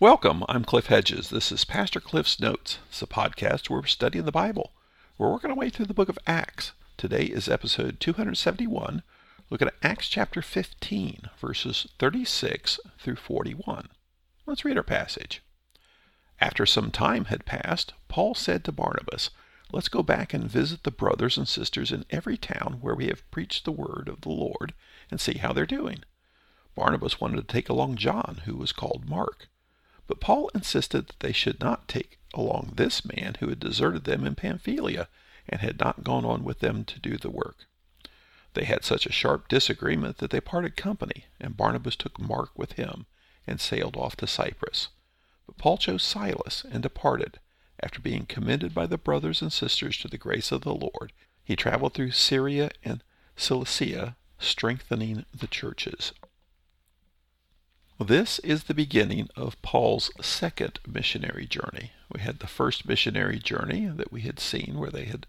Welcome, I'm Cliff Hedges. This is Pastor Cliff's Notes. It's a podcast where we're studying the Bible. We're working our way through the book of Acts. Today is episode 271. Look at Acts chapter 15, verses 36 through 41. Let's read our passage. After some time had passed, Paul said to Barnabas, Let's go back and visit the brothers and sisters in every town where we have preached the word of the Lord and see how they're doing. Barnabas wanted to take along John, who was called Mark. But Paul insisted that they should not take along this man who had deserted them in Pamphylia and had not gone on with them to do the work. They had such a sharp disagreement that they parted company, and Barnabas took Mark with him and sailed off to Cyprus. But Paul chose Silas and departed. After being commended by the brothers and sisters to the grace of the Lord, he traveled through Syria and Cilicia, strengthening the churches. This is the beginning of Paul's second missionary journey. We had the first missionary journey that we had seen where they had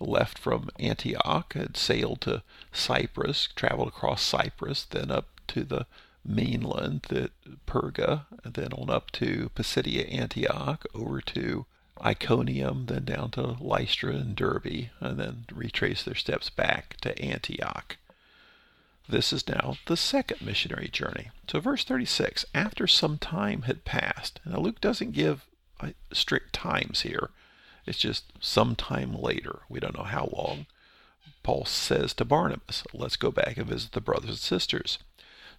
left from Antioch, had sailed to Cyprus, traveled across Cyprus, then up to the mainland, the Perga, then on up to Pisidia Antioch, over to Iconium, then down to Lystra and Derbe, and then retrace their steps back to Antioch. This is now the second missionary journey. So, verse 36 after some time had passed, now Luke doesn't give uh, strict times here, it's just some time later. We don't know how long. Paul says to Barnabas, Let's go back and visit the brothers and sisters.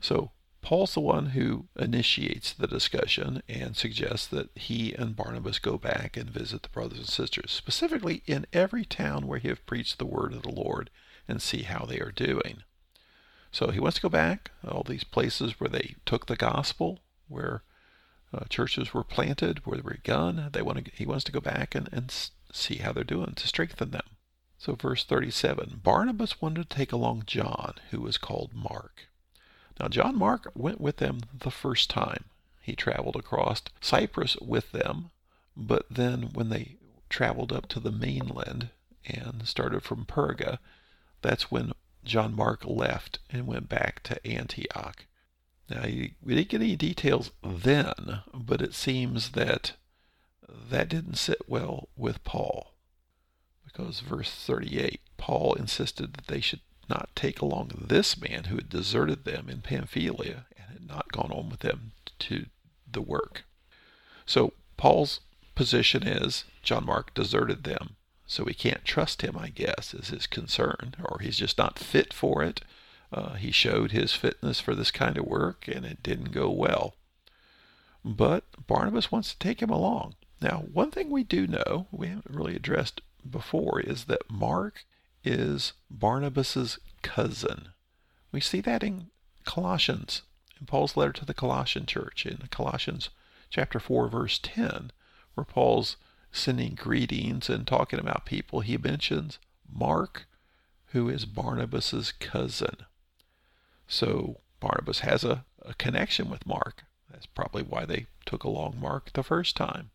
So, Paul's the one who initiates the discussion and suggests that he and Barnabas go back and visit the brothers and sisters, specifically in every town where he have preached the word of the Lord and see how they are doing. So he wants to go back, all these places where they took the gospel, where uh, churches were planted, where they were begun. They want to, he wants to go back and, and see how they're doing to strengthen them. So, verse 37 Barnabas wanted to take along John, who was called Mark. Now, John Mark went with them the first time. He traveled across Cyprus with them, but then when they traveled up to the mainland and started from Perga, that's when John Mark left and went back to Antioch. Now, we didn't get any details then, but it seems that that didn't sit well with Paul. Because verse 38, Paul insisted that they should not take along this man who had deserted them in Pamphylia and had not gone on with them to the work. So Paul's position is John Mark deserted them. So we can't trust him, I guess, is his concern, or he's just not fit for it. Uh, he showed his fitness for this kind of work, and it didn't go well. But Barnabas wants to take him along. Now, one thing we do know, we haven't really addressed before, is that Mark is Barnabas's cousin. We see that in Colossians, in Paul's letter to the Colossian church, in Colossians chapter 4, verse 10, where Paul's sending greetings and talking about people, he mentions Mark, who is Barnabas's cousin. So Barnabas has a, a connection with Mark. That's probably why they took along Mark the first time.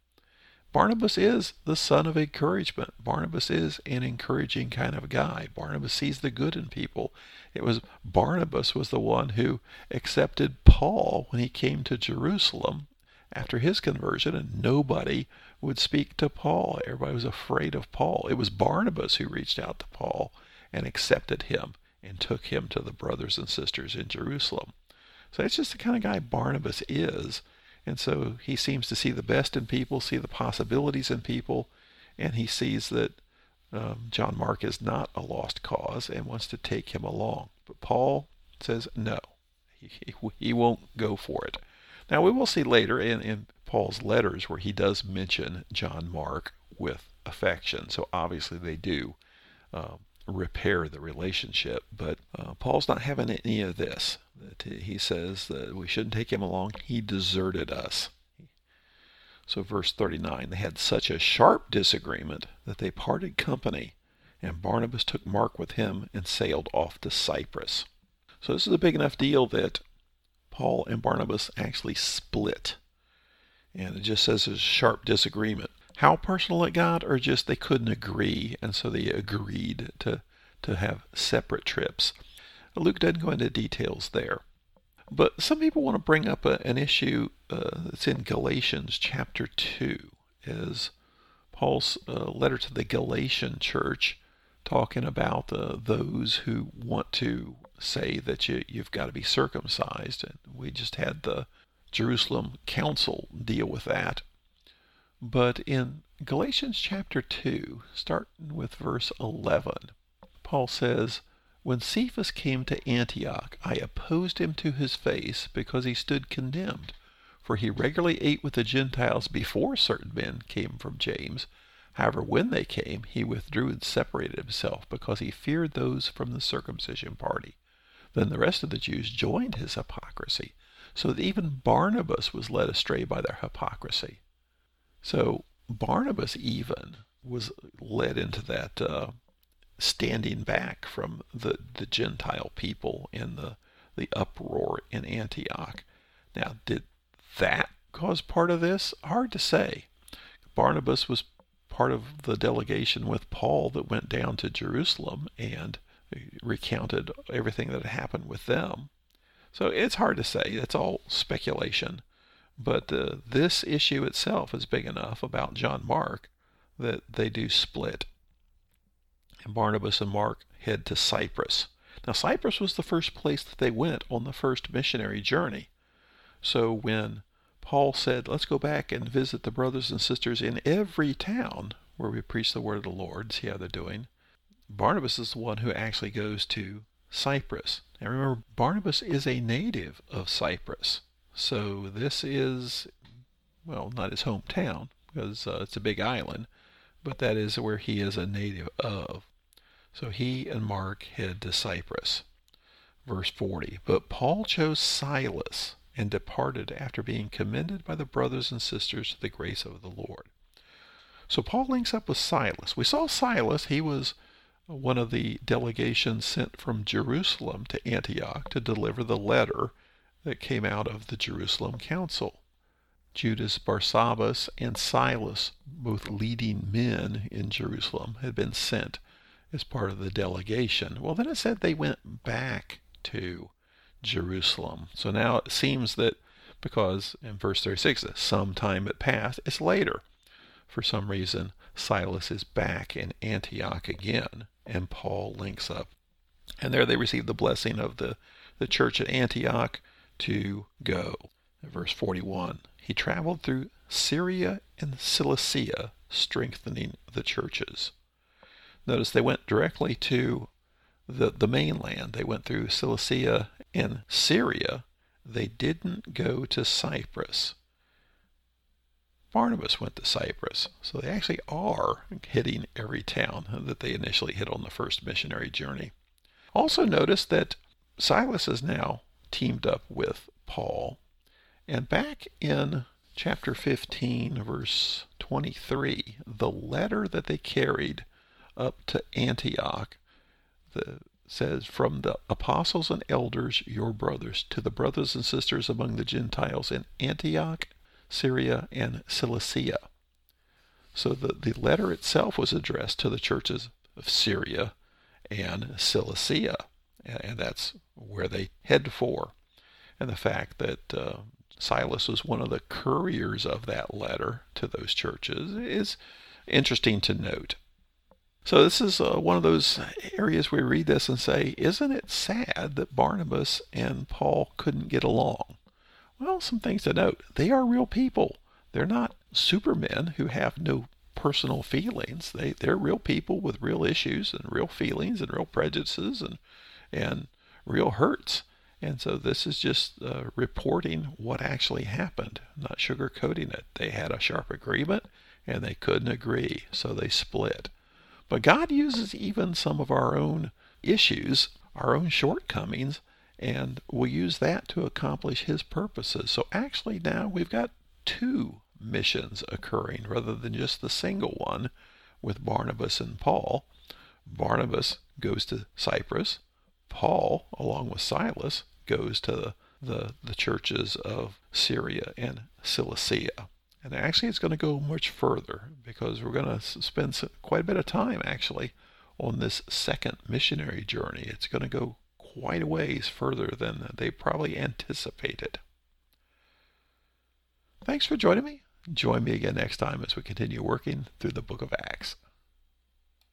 Barnabas is the son of encouragement. Barnabas is an encouraging kind of guy. Barnabas sees the good in people. It was Barnabas was the one who accepted Paul when he came to Jerusalem after his conversion, and nobody would speak to Paul. Everybody was afraid of Paul. It was Barnabas who reached out to Paul and accepted him and took him to the brothers and sisters in Jerusalem. So that's just the kind of guy Barnabas is. And so he seems to see the best in people, see the possibilities in people, and he sees that um, John Mark is not a lost cause and wants to take him along. But Paul says no, he, he, he won't go for it. Now, we will see later in, in Paul's letters where he does mention John Mark with affection. So obviously they do uh, repair the relationship. But uh, Paul's not having any of this. He says that we shouldn't take him along. He deserted us. So, verse 39 they had such a sharp disagreement that they parted company, and Barnabas took Mark with him and sailed off to Cyprus. So, this is a big enough deal that Paul and Barnabas actually split. And it just says there's a sharp disagreement. How personal it got, or just they couldn't agree, and so they agreed to, to have separate trips. Luke doesn't go into details there. But some people want to bring up a, an issue uh, that's in Galatians chapter 2, is Paul's uh, letter to the Galatian church talking about uh, those who want to say that you, you've got to be circumcised. And we just had the Jerusalem Council deal with that. But in Galatians chapter 2, starting with verse 11, Paul says, When Cephas came to Antioch, I opposed him to his face because he stood condemned. For he regularly ate with the Gentiles before certain men came from James. However, when they came, he withdrew and separated himself because he feared those from the circumcision party. Then the rest of the Jews joined his hypocrisy, so that even Barnabas was led astray by their hypocrisy. So Barnabas even was led into that uh, standing back from the, the Gentile people in the, the uproar in Antioch. Now, did that cause part of this? Hard to say. Barnabas was part of the delegation with Paul that went down to Jerusalem and recounted everything that had happened with them. So it's hard to say. It's all speculation. But uh, this issue itself is big enough about John Mark that they do split. And Barnabas and Mark head to Cyprus. Now, Cyprus was the first place that they went on the first missionary journey. So when Paul said, Let's go back and visit the brothers and sisters in every town where we preach the word of the Lord, see how they're doing, Barnabas is the one who actually goes to Cyprus. And remember, Barnabas is a native of Cyprus. So this is, well, not his hometown because uh, it's a big island, but that is where he is a native of. So he and Mark head to Cyprus. Verse 40 But Paul chose Silas and departed after being commended by the brothers and sisters to the grace of the Lord. So Paul links up with Silas. We saw Silas, he was one of the delegations sent from Jerusalem to Antioch to deliver the letter that came out of the Jerusalem Council. Judas Barsabbas and Silas, both leading men in Jerusalem, had been sent as part of the delegation. Well, then it said they went back to Jerusalem. So now it seems that because in verse 36, some time had passed, it's later. For some reason, Silas is back in Antioch again and Paul links up. And there they receive the blessing of the, the church at Antioch to go. Verse 41 He traveled through Syria and Cilicia, strengthening the churches. Notice they went directly to the, the mainland. They went through Cilicia and Syria. They didn't go to Cyprus. Barnabas went to Cyprus. So they actually are hitting every town that they initially hit on the first missionary journey. Also notice that Silas is now teamed up with Paul. And back in chapter 15, verse 23, the letter that they carried up to Antioch the, says, From the apostles and elders, your brothers, to the brothers and sisters among the Gentiles in Antioch Syria, and Cilicia. So the, the letter itself was addressed to the churches of Syria and Cilicia, and that's where they head for. And the fact that uh, Silas was one of the couriers of that letter to those churches is interesting to note. So this is uh, one of those areas we read this and say, isn't it sad that Barnabas and Paul couldn't get along? Well, some things to note. They are real people. They're not supermen who have no personal feelings. They they're real people with real issues and real feelings and real prejudices and and real hurts. And so this is just uh, reporting what actually happened, not sugarcoating it. They had a sharp agreement and they couldn't agree, so they split. But God uses even some of our own issues, our own shortcomings, and we'll use that to accomplish his purposes. So actually now we've got two missions occurring rather than just the single one with Barnabas and Paul. Barnabas goes to Cyprus. Paul, along with Silas, goes to the, the, the churches of Syria and Cilicia. And actually, it's going to go much further because we're going to spend quite a bit of time actually on this second missionary journey. It's going to go quite a ways further than they probably anticipated. Thanks for joining me. Join me again next time as we continue working through the book of Acts.